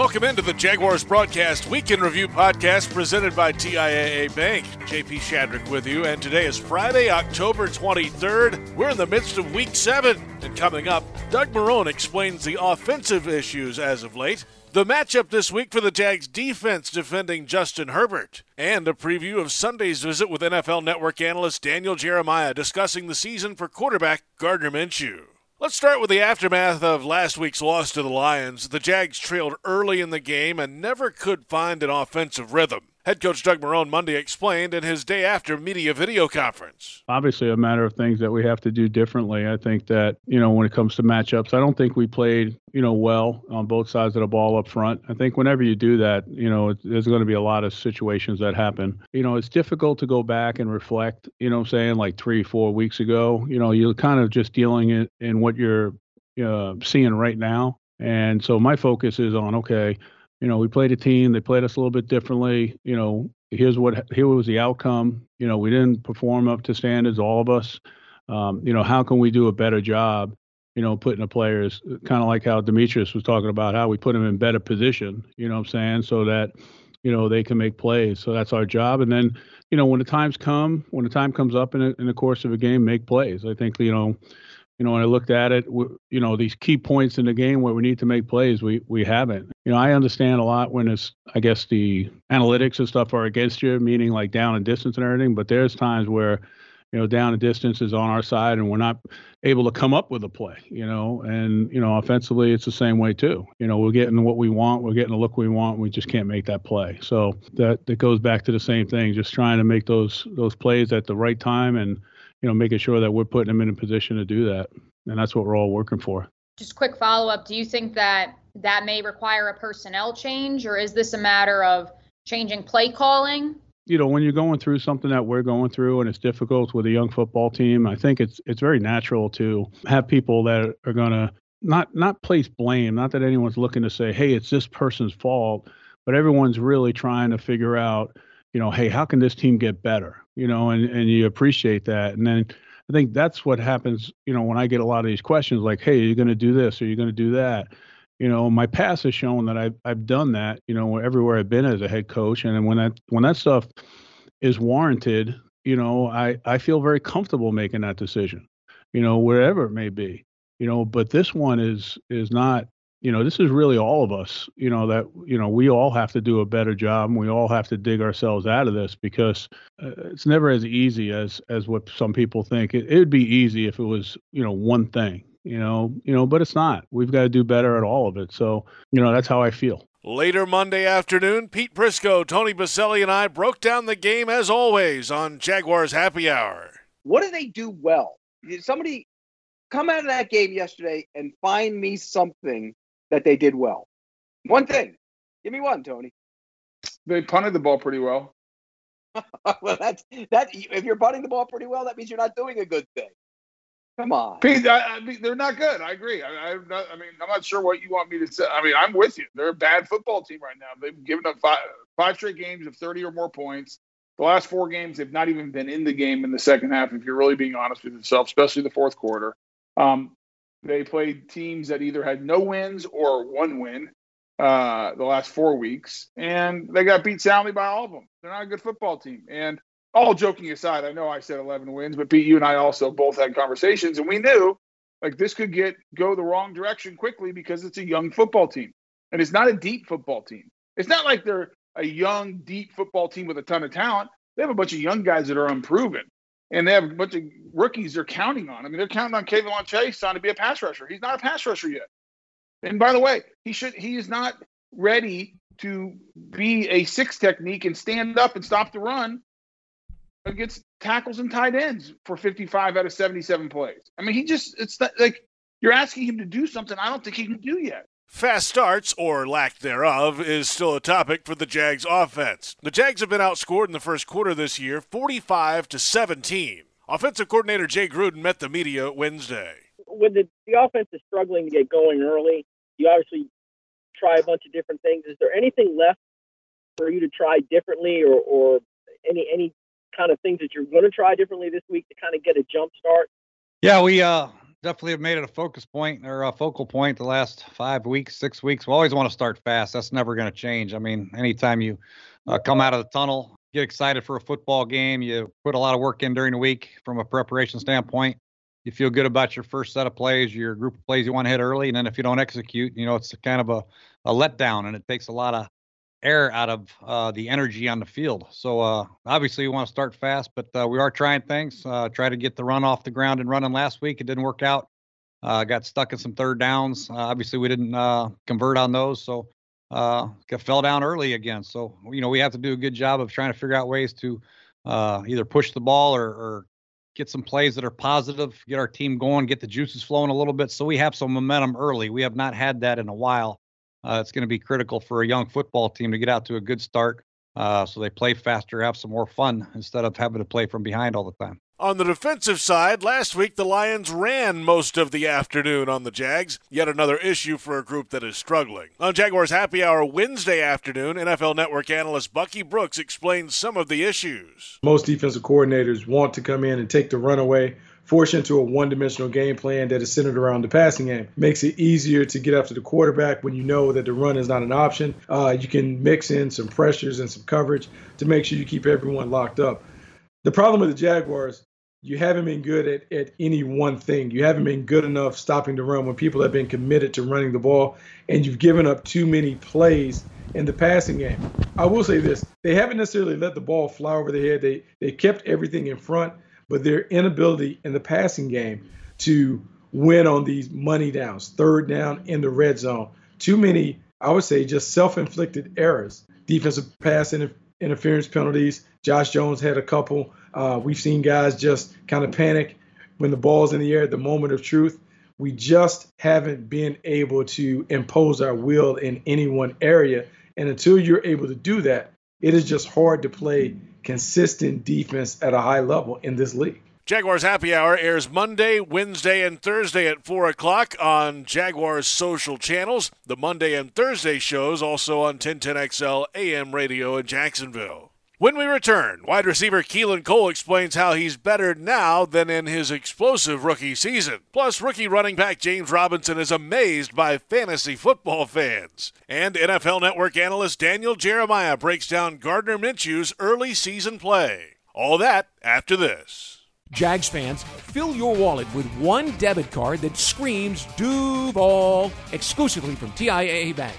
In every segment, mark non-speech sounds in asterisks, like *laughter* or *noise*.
Welcome into the Jaguars Broadcast Week in Review podcast presented by TIAA Bank. JP Shadrick with you, and today is Friday, October 23rd. We're in the midst of week seven, and coming up, Doug Marrone explains the offensive issues as of late. The matchup this week for the Jags defense defending Justin Herbert, and a preview of Sunday's visit with NFL Network analyst Daniel Jeremiah discussing the season for quarterback Gardner Minshew. Let's start with the aftermath of last week's loss to the Lions. The Jags trailed early in the game and never could find an offensive rhythm. Head coach Doug Marrone Monday explained in his day after media video conference. Obviously, a matter of things that we have to do differently. I think that, you know, when it comes to matchups, I don't think we played, you know, well on both sides of the ball up front. I think whenever you do that, you know, there's going to be a lot of situations that happen. You know, it's difficult to go back and reflect, you know I'm saying, like three, four weeks ago. You know, you're kind of just dealing it in what you're uh, seeing right now. And so my focus is on, okay, you know, we played a team. They played us a little bit differently. You know, here's what here was the outcome. You know, we didn't perform up to standards, all of us. Um, you know, how can we do a better job? You know, putting the players kind of like how Demetrius was talking about how we put them in better position. You know, what I'm saying so that you know they can make plays. So that's our job. And then you know, when the times come, when the time comes up in, a, in the course of a game, make plays. I think you know you know, when I looked at it, you know, these key points in the game where we need to make plays, we we haven't. You know, I understand a lot when it's, I guess, the analytics and stuff are against you, meaning like down and distance and everything. But there's times where, you know, down and distance is on our side, and we're not able to come up with a play. You know, and you know, offensively, it's the same way too. You know, we're getting what we want, we're getting the look we want, we just can't make that play. So that that goes back to the same thing, just trying to make those those plays at the right time and you know, making sure that we're putting them in a position to do that. And that's what we're all working for. Just quick follow up. Do you think that that may require a personnel change, or is this a matter of changing play calling? You know, when you're going through something that we're going through and it's difficult with a young football team, I think it's it's very natural to have people that are going to not not place blame. Not that anyone's looking to say, "Hey, it's this person's fault," but everyone's really trying to figure out, you know, hey, how can this team get better? you know, and, and you appreciate that. And then I think that's what happens, you know, when I get a lot of these questions like, hey, are you going to do this? Are you going to do that? You know, my past has shown that I've, I've done that, you know, everywhere I've been as a head coach. And when that, when that stuff is warranted, you know, I, I feel very comfortable making that decision, you know, wherever it may be, you know, but this one is, is not, you know, this is really all of us, you know, that, you know, we all have to do a better job and we all have to dig ourselves out of this because uh, it's never as easy as, as what some people think. It, it would be easy if it was, you know, one thing, you know, you know, but it's not. We've got to do better at all of it. So, you know, that's how I feel. Later Monday afternoon, Pete Prisco, Tony Boselli, and I broke down the game as always on Jaguars Happy Hour. What do they do well? Did somebody come out of that game yesterday and find me something that they did well? One thing. Give me one, Tony. They punted the ball pretty well. *laughs* well, that's that. If you're punting the ball pretty well, that means you're not doing a good thing. Come on, Pete. I, I mean, they're not good. I agree. I, not. I mean, I'm not sure what you want me to say. I mean, I'm with you. They're a bad football team right now. They've given up five, five straight games of 30 or more points. The last four games, they've not even been in the game in the second half. If you're really being honest with yourself, especially the fourth quarter. Um, they played teams that either had no wins or one win uh, the last four weeks, and they got beat soundly by all of them. They're not a good football team. And all joking aside, I know I said 11 wins, but Pete, you and I also both had conversations, and we knew like this could get go the wrong direction quickly because it's a young football team, and it's not a deep football team. It's not like they're a young, deep football team with a ton of talent. They have a bunch of young guys that are unproven and they have a bunch of rookies they're counting on. I mean, they're counting on K'Lavon Chaisson to be a pass rusher. He's not a pass rusher yet. And by the way, he should he is not ready to be a six technique and stand up and stop the run against tackles and tight ends for 55 out of 77 plays. I mean, he just it's not, like you're asking him to do something I don't think he can do yet. Fast starts, or lack thereof, is still a topic for the Jags offense. The Jags have been outscored in the first quarter this year, 45 to 17. Offensive coordinator Jay Gruden met the media Wednesday. When the, the offense is struggling to get going early, you obviously try a bunch of different things. Is there anything left for you to try differently, or, or any any kind of things that you're going to try differently this week to kind of get a jump start? Yeah, we uh, definitely have made it a focus point or a focal point the last five weeks, six weeks. We always want to start fast. That's never going to change. I mean, anytime you uh, come out of the tunnel, get excited for a football game, you put a lot of work in during the week from a preparation standpoint. You feel good about your first set of plays, your group of plays you want to hit early, and then if you don't execute, you know it's kind of a, a letdown, and it takes a lot of air out of uh, the energy on the field. So uh, obviously, we want to start fast, but uh, we are trying things. Uh, try to get the run off the ground and running last week. It didn't work out. Uh, got stuck in some third downs. Uh, obviously, we didn't convert on those, so fell down early again. So you know we have to do a good job of trying to figure out ways to either push the ball or, or get some plays that are positive, get our team going, get the juices flowing a little bit, so we have some momentum early. We have not had that in a while uh, it's going to be critical for a young football team to get out to a good start uh, so they play faster, have some more fun instead of having to play from behind all the time. On the defensive side, last week the Lions ran most of the afternoon on the Jags. Yet another issue for a group that is struggling. On Jaguars Happy Hour Wednesday afternoon, NFL Network analyst Bucky Brooks explains some of the issues. Most defensive coordinators want to come in and take the run away force into a one-dimensional game plan that is centered around the passing game. Makes it easier to get after the quarterback when you know that the run is not an option. Uh, you can mix in some pressures and some coverage to make sure you keep everyone locked up. The problem with the Jaguars, you haven't been good at, at any one thing. You haven't been good enough stopping the run when people have been committed to running the ball, and you've given up too many plays in the passing game. I will say this: they haven't necessarily let the ball fly over their head. They they kept everything in front but their inability in the passing game to win on these money downs, third down in the red zone. Too many, I would say, just self inflicted errors. Defensive pass inter- interference penalties. Josh Jones had a couple. Uh, we've seen guys just kind of panic when the ball's in the air at the moment of truth. We just haven't been able to impose our will in any one area. And until you're able to do that, it is just hard to play consistent defense at a high level in this league. Jaguars Happy Hour airs Monday, Wednesday, and Thursday at 4 o'clock on Jaguars social channels. The Monday and Thursday shows also on 1010XL AM radio in Jacksonville. When we return, wide receiver Keelan Cole explains how he's better now than in his explosive rookie season. Plus, rookie running back James Robinson is amazed by fantasy football fans. And NFL Network analyst Daniel Jeremiah breaks down Gardner Minshew's early season play. All that after this. Jags fans, fill your wallet with one debit card that screams Duval exclusively from TIAA Bank.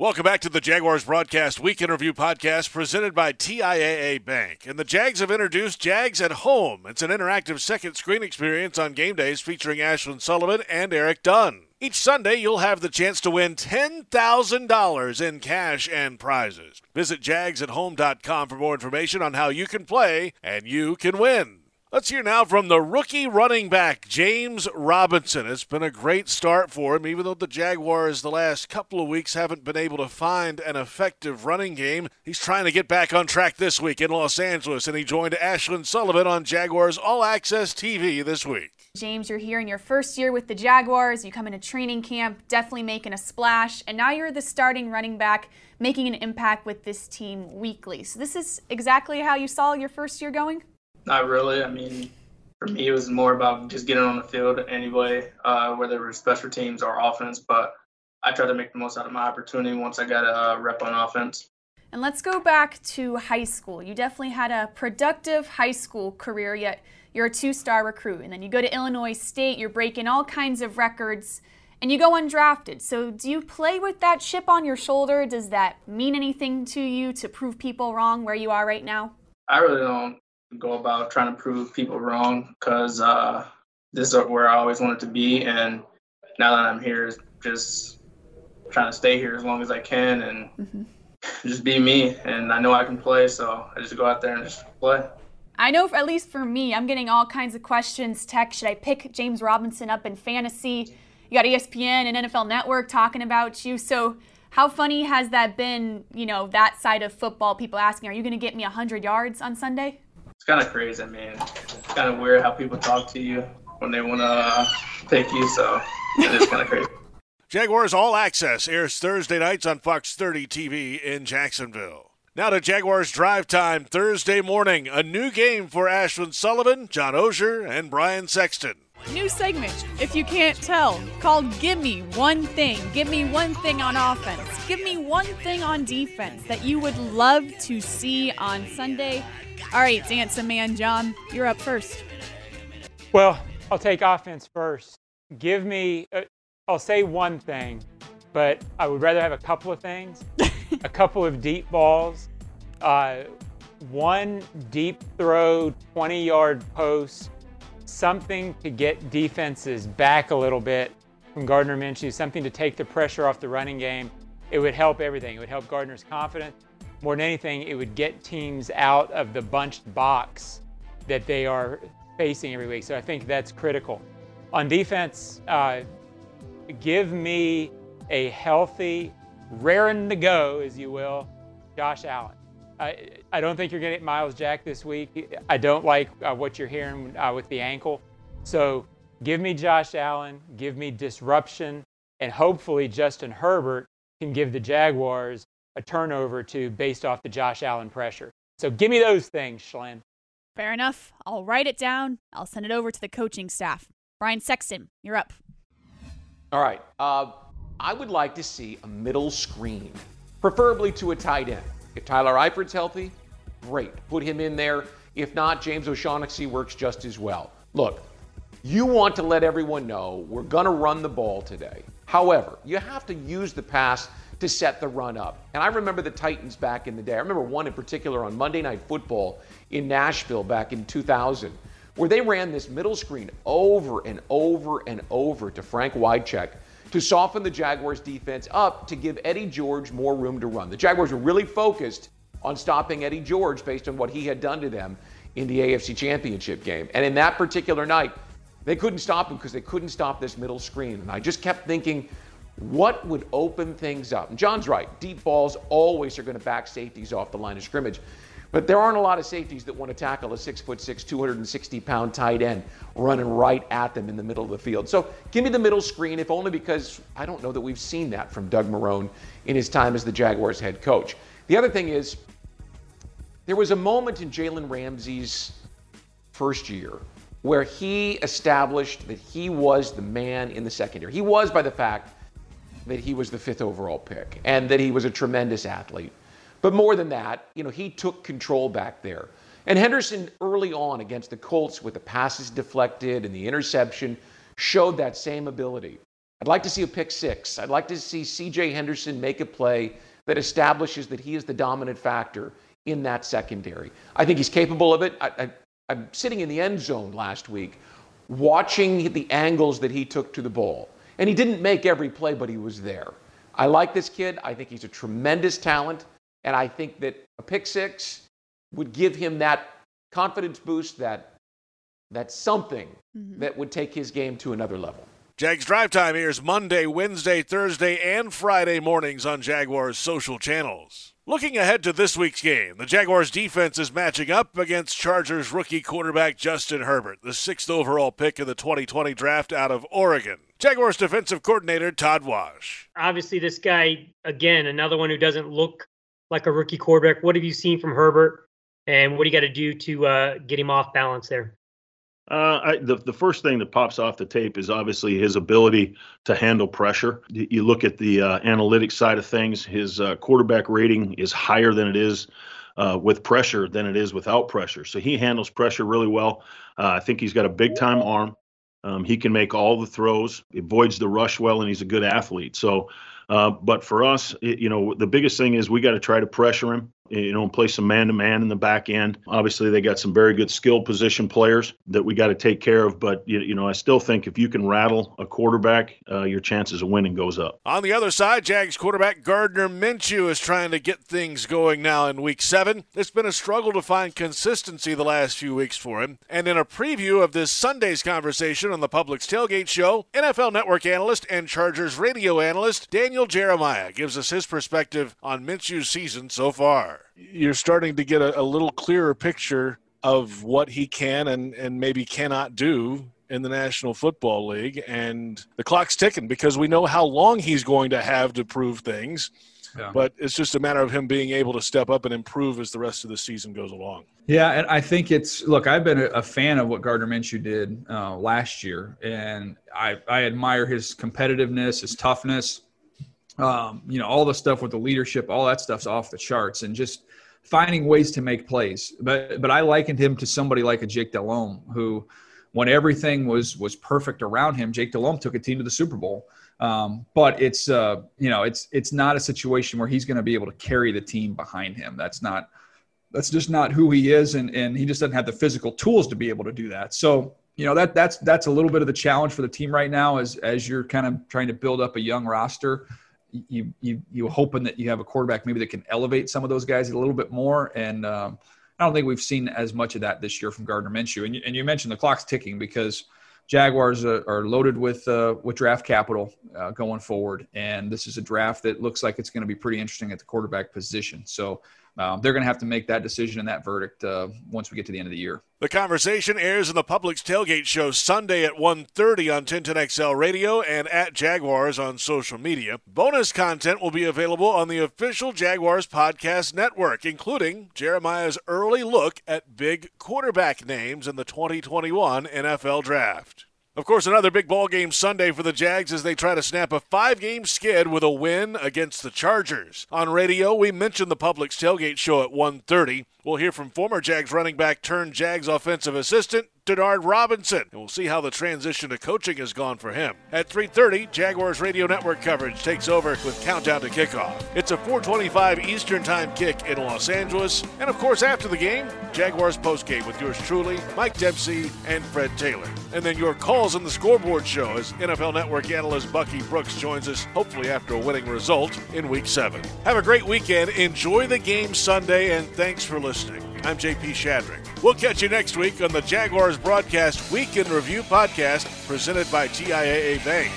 Welcome back to the Jaguars Broadcast Week in Review podcast presented by TIAA Bank. And the Jags have introduced Jags at Home. It's an interactive second screen experience on game days featuring Ashlyn Sullivan and Eric Dunn. Each Sunday, you'll have the chance to win $10,000 in cash and prizes. Visit jagsathome.com for more information on how you can play and you can win. Let's hear now from the rookie running back, James Robinson. It's been a great start for him, even though the Jaguars the last couple of weeks haven't been able to find an effective running game. He's trying to get back on track this week in Los Angeles, and he joined Ashlyn Sullivan on Jaguars All Access TV this week. James, you're here in your first year with the Jaguars. You come into training camp, definitely making a splash, and now you're the starting running back, making an impact with this team weekly. So, this is exactly how you saw your first year going? Not really. I mean, for me, it was more about just getting on the field anyway, uh, whether it was special teams or offense. But I tried to make the most out of my opportunity once I got a uh, rep on offense. And let's go back to high school. You definitely had a productive high school career, yet you're a two star recruit. And then you go to Illinois State, you're breaking all kinds of records, and you go undrafted. So, do you play with that chip on your shoulder? Does that mean anything to you to prove people wrong where you are right now? I really don't go about trying to prove people wrong because uh, this is where I always wanted to be. And now that I'm here, just trying to stay here as long as I can and mm-hmm. *laughs* just be me. And I know I can play, so I just go out there and just play. I know, at least for me, I'm getting all kinds of questions. Text, should I pick James Robinson up in fantasy? You got ESPN and NFL Network talking about you. So, How funny has that been, you know, that side of football, people asking, are you going to get me 100 yards on Sunday? It's kind of crazy, man. It's kind of weird how people talk to you when they want to uh, pick you, so it is kind of crazy. *laughs* Jaguars All Access airs Thursday nights on Fox 30 TV in Jacksonville. Now to Jaguars Drive Time Thursday morning. A new game for Ashlyn Sullivan, John Oehser, and Brian Sexton. New segment, if you can't tell, called Give Me One Thing. Give me one thing on offense. Give me one thing on defense that you would love to see on Sunday. All right, Dancing Man John, you're up first. Well, I'll take offense first. Give me, uh, I'll say one thing, but I would rather have a couple of things. *laughs* a couple of deep balls, uh, one deep throw, 20 yard post, something to get defenses back a little bit from Gardner Minshew, something to take the pressure off the running game. It would help everything. It would help Gardner's confidence. More than anything, it would get teams out of the bunched box that they are facing every week. So I think that's critical. On defense, uh, give me a healthy, raring to go, as you will, Josh Allen. I, I don't think you're going to get Myles Jack this week. I don't like uh, what you're hearing uh, with the ankle. So give me Josh Allen, give me disruption, and hopefully Justin Herbert can give the Jaguars a turnover to based off the Josh Allen pressure. So give me those things, Schlen. Fair enough. I'll write it down. I'll send it over to the coaching staff. Brian Sexton, you're up. All right. Uh, I would like to see a middle screen, preferably to a tight end. If Tyler Eifert's healthy, great. Put him in there. If not, James O'Shaughnessy works just as well. Look, you want to let everyone know we're going to run the ball today. However, you have to use the pass to set the run up. And I remember the Titans back in the day. I remember one in particular on Monday Night Football in Nashville back in 2000, where they ran this middle screen over and over and over to Frank Wycheck to soften the Jaguars defense up to give Eddie George more room to run. The Jaguars were really focused on stopping Eddie George based on what he had done to them in the AFC Championship game. And in that particular night, they couldn't stop him because they couldn't stop this middle screen. And I just kept thinking, what would open things up? And John's right. Deep balls always are going to back safeties off the line of scrimmage. But there aren't a lot of safeties that want to tackle a six foot six, 260 pound tight end running right at them in the middle of the field. So give me the middle screen, if only because I don't know that we've seen that from Doug Marrone in his time as the Jaguars head coach. The other thing is, there was a moment in Jalen Ramsey's first year where he established that he was the man in the secondary. He was by the fact that he was the fifth overall pick and that he was a tremendous athlete. But more than that, you know, he took control back there. And Henderson early on against the Colts with the passes deflected and the interception showed that same ability. I'd like to see a pick six. I'd like to see CJ Henderson make a play that establishes that he is the dominant factor in that secondary. I think he's capable of it. I, am sitting in the end zone last week watching the angles that he took to the ball. And he didn't make every play, but he was there. I like this kid. I think he's a tremendous talent. And I think that a pick six would give him that confidence boost, that that something mm-hmm. that would take his game to another level. Jags Drive Time airs Monday, Wednesday, Thursday, and Friday mornings on Jaguars social channels. Looking ahead to this week's game, the Jaguars defense is matching up against Chargers rookie quarterback Justin Herbert, the sixth overall pick in the 2020 draft out of Oregon. Jaguars defensive coordinator Todd Wash. Obviously, this guy, again, another one who doesn't look like a rookie quarterback. What have you seen from Herbert, and what do you got to do to uh, get him off balance there? Uh, I, the the first thing that pops off the tape is obviously his ability to handle pressure. You look at the uh, analytics side of things; his uh, quarterback rating is higher than it is uh, with pressure than it is without pressure. So he handles pressure really well. Uh, I think he's got a big time arm. Um, he can make all the throws, avoids the rush well, and he's a good athlete. So uh, but for us, it, you know, the biggest thing is we got to try to pressure him. You know, and play some man to man in the back end. Obviously, they got some very good skill position players that we got to take care of. But, you, you know, I still think if you can rattle a quarterback, uh, your chances of winning goes up. On the other side, Jags quarterback Gardner Minshew is trying to get things going now in week seven. It's been a struggle to find consistency the last few weeks for him. And in a preview of this Sunday's conversation on the Publix Tailgate Show, NFL Network analyst and Chargers radio analyst Daniel Jeremiah gives us his perspective on Minshew's season so far. You're starting to get a, a little clearer picture of what he can and, and maybe cannot do in the National Football League. And the clock's ticking because we know how long he's going to have to prove things. Yeah. But it's just a matter of him being able to step up and improve as the rest of the season goes along. Yeah, and I think it's look. I've been a, fan of what Gardner Minshew did uh, last year, and I I admire his competitiveness, his toughness. Um, you know, all the stuff with the leadership, all that stuff's off the charts, and just finding ways to make plays. But but I likened him to somebody like a Jake Delhomme, who, when everything was was perfect around him, Jake Delhomme took a team to the Super Bowl. Um, but it's uh, you know it's it's not a situation where he's going to be able to carry the team behind him. That's not that's just not who he is, and and he just doesn't have the physical tools to be able to do that. So you know that that's that's a little bit of the challenge for the team right now as as you're kind of trying to build up a young roster. You you you hoping that you have a quarterback maybe that can elevate some of those guys a little bit more, and um, I don't think we've seen as much of that this year from Gardner Minshew. And you, and you mentioned the clock's ticking because Jaguars are, are loaded with uh, with draft capital uh, going forward, and this is a draft that looks like it's going to be pretty interesting at the quarterback position. So um, they're going to have to make that decision and that verdict uh, once we get to the end of the year. The conversation airs in the Publix Tailgate Show Sunday at 1.30 on 1010XL Radio and at Jaguars on social media. Bonus content will be available on the official Jaguars podcast network, including Jeremiah's early look at big quarterback names in the 2021 NFL Draft. Of course, another big ball game Sunday for the Jags as they try to snap a five-game skid with a win against the Chargers. On radio, we mentioned the Publix tailgate show at 1:30. We'll hear from former Jags running back turned Jags offensive assistant Denard Robinson, and we'll see how the transition to coaching has gone for him. At 3:30, Jaguars Radio Network coverage takes over with countdown to kickoff. It's a 4:25 Eastern Time kick in Los Angeles, and of course after the game, Jaguars postgame with yours truly, Mike Dempsey and Fred Taylor. And then your calls on the scoreboard show as NFL Network analyst Bucky Brooks joins us, hopefully after a winning result in Week 7. Have a great weekend. Enjoy the game Sunday, and thanks for listening. I'm JP Shadrick. We'll catch you next week on the Jaguars Broadcast Week in Review podcast presented by TIAA Bank.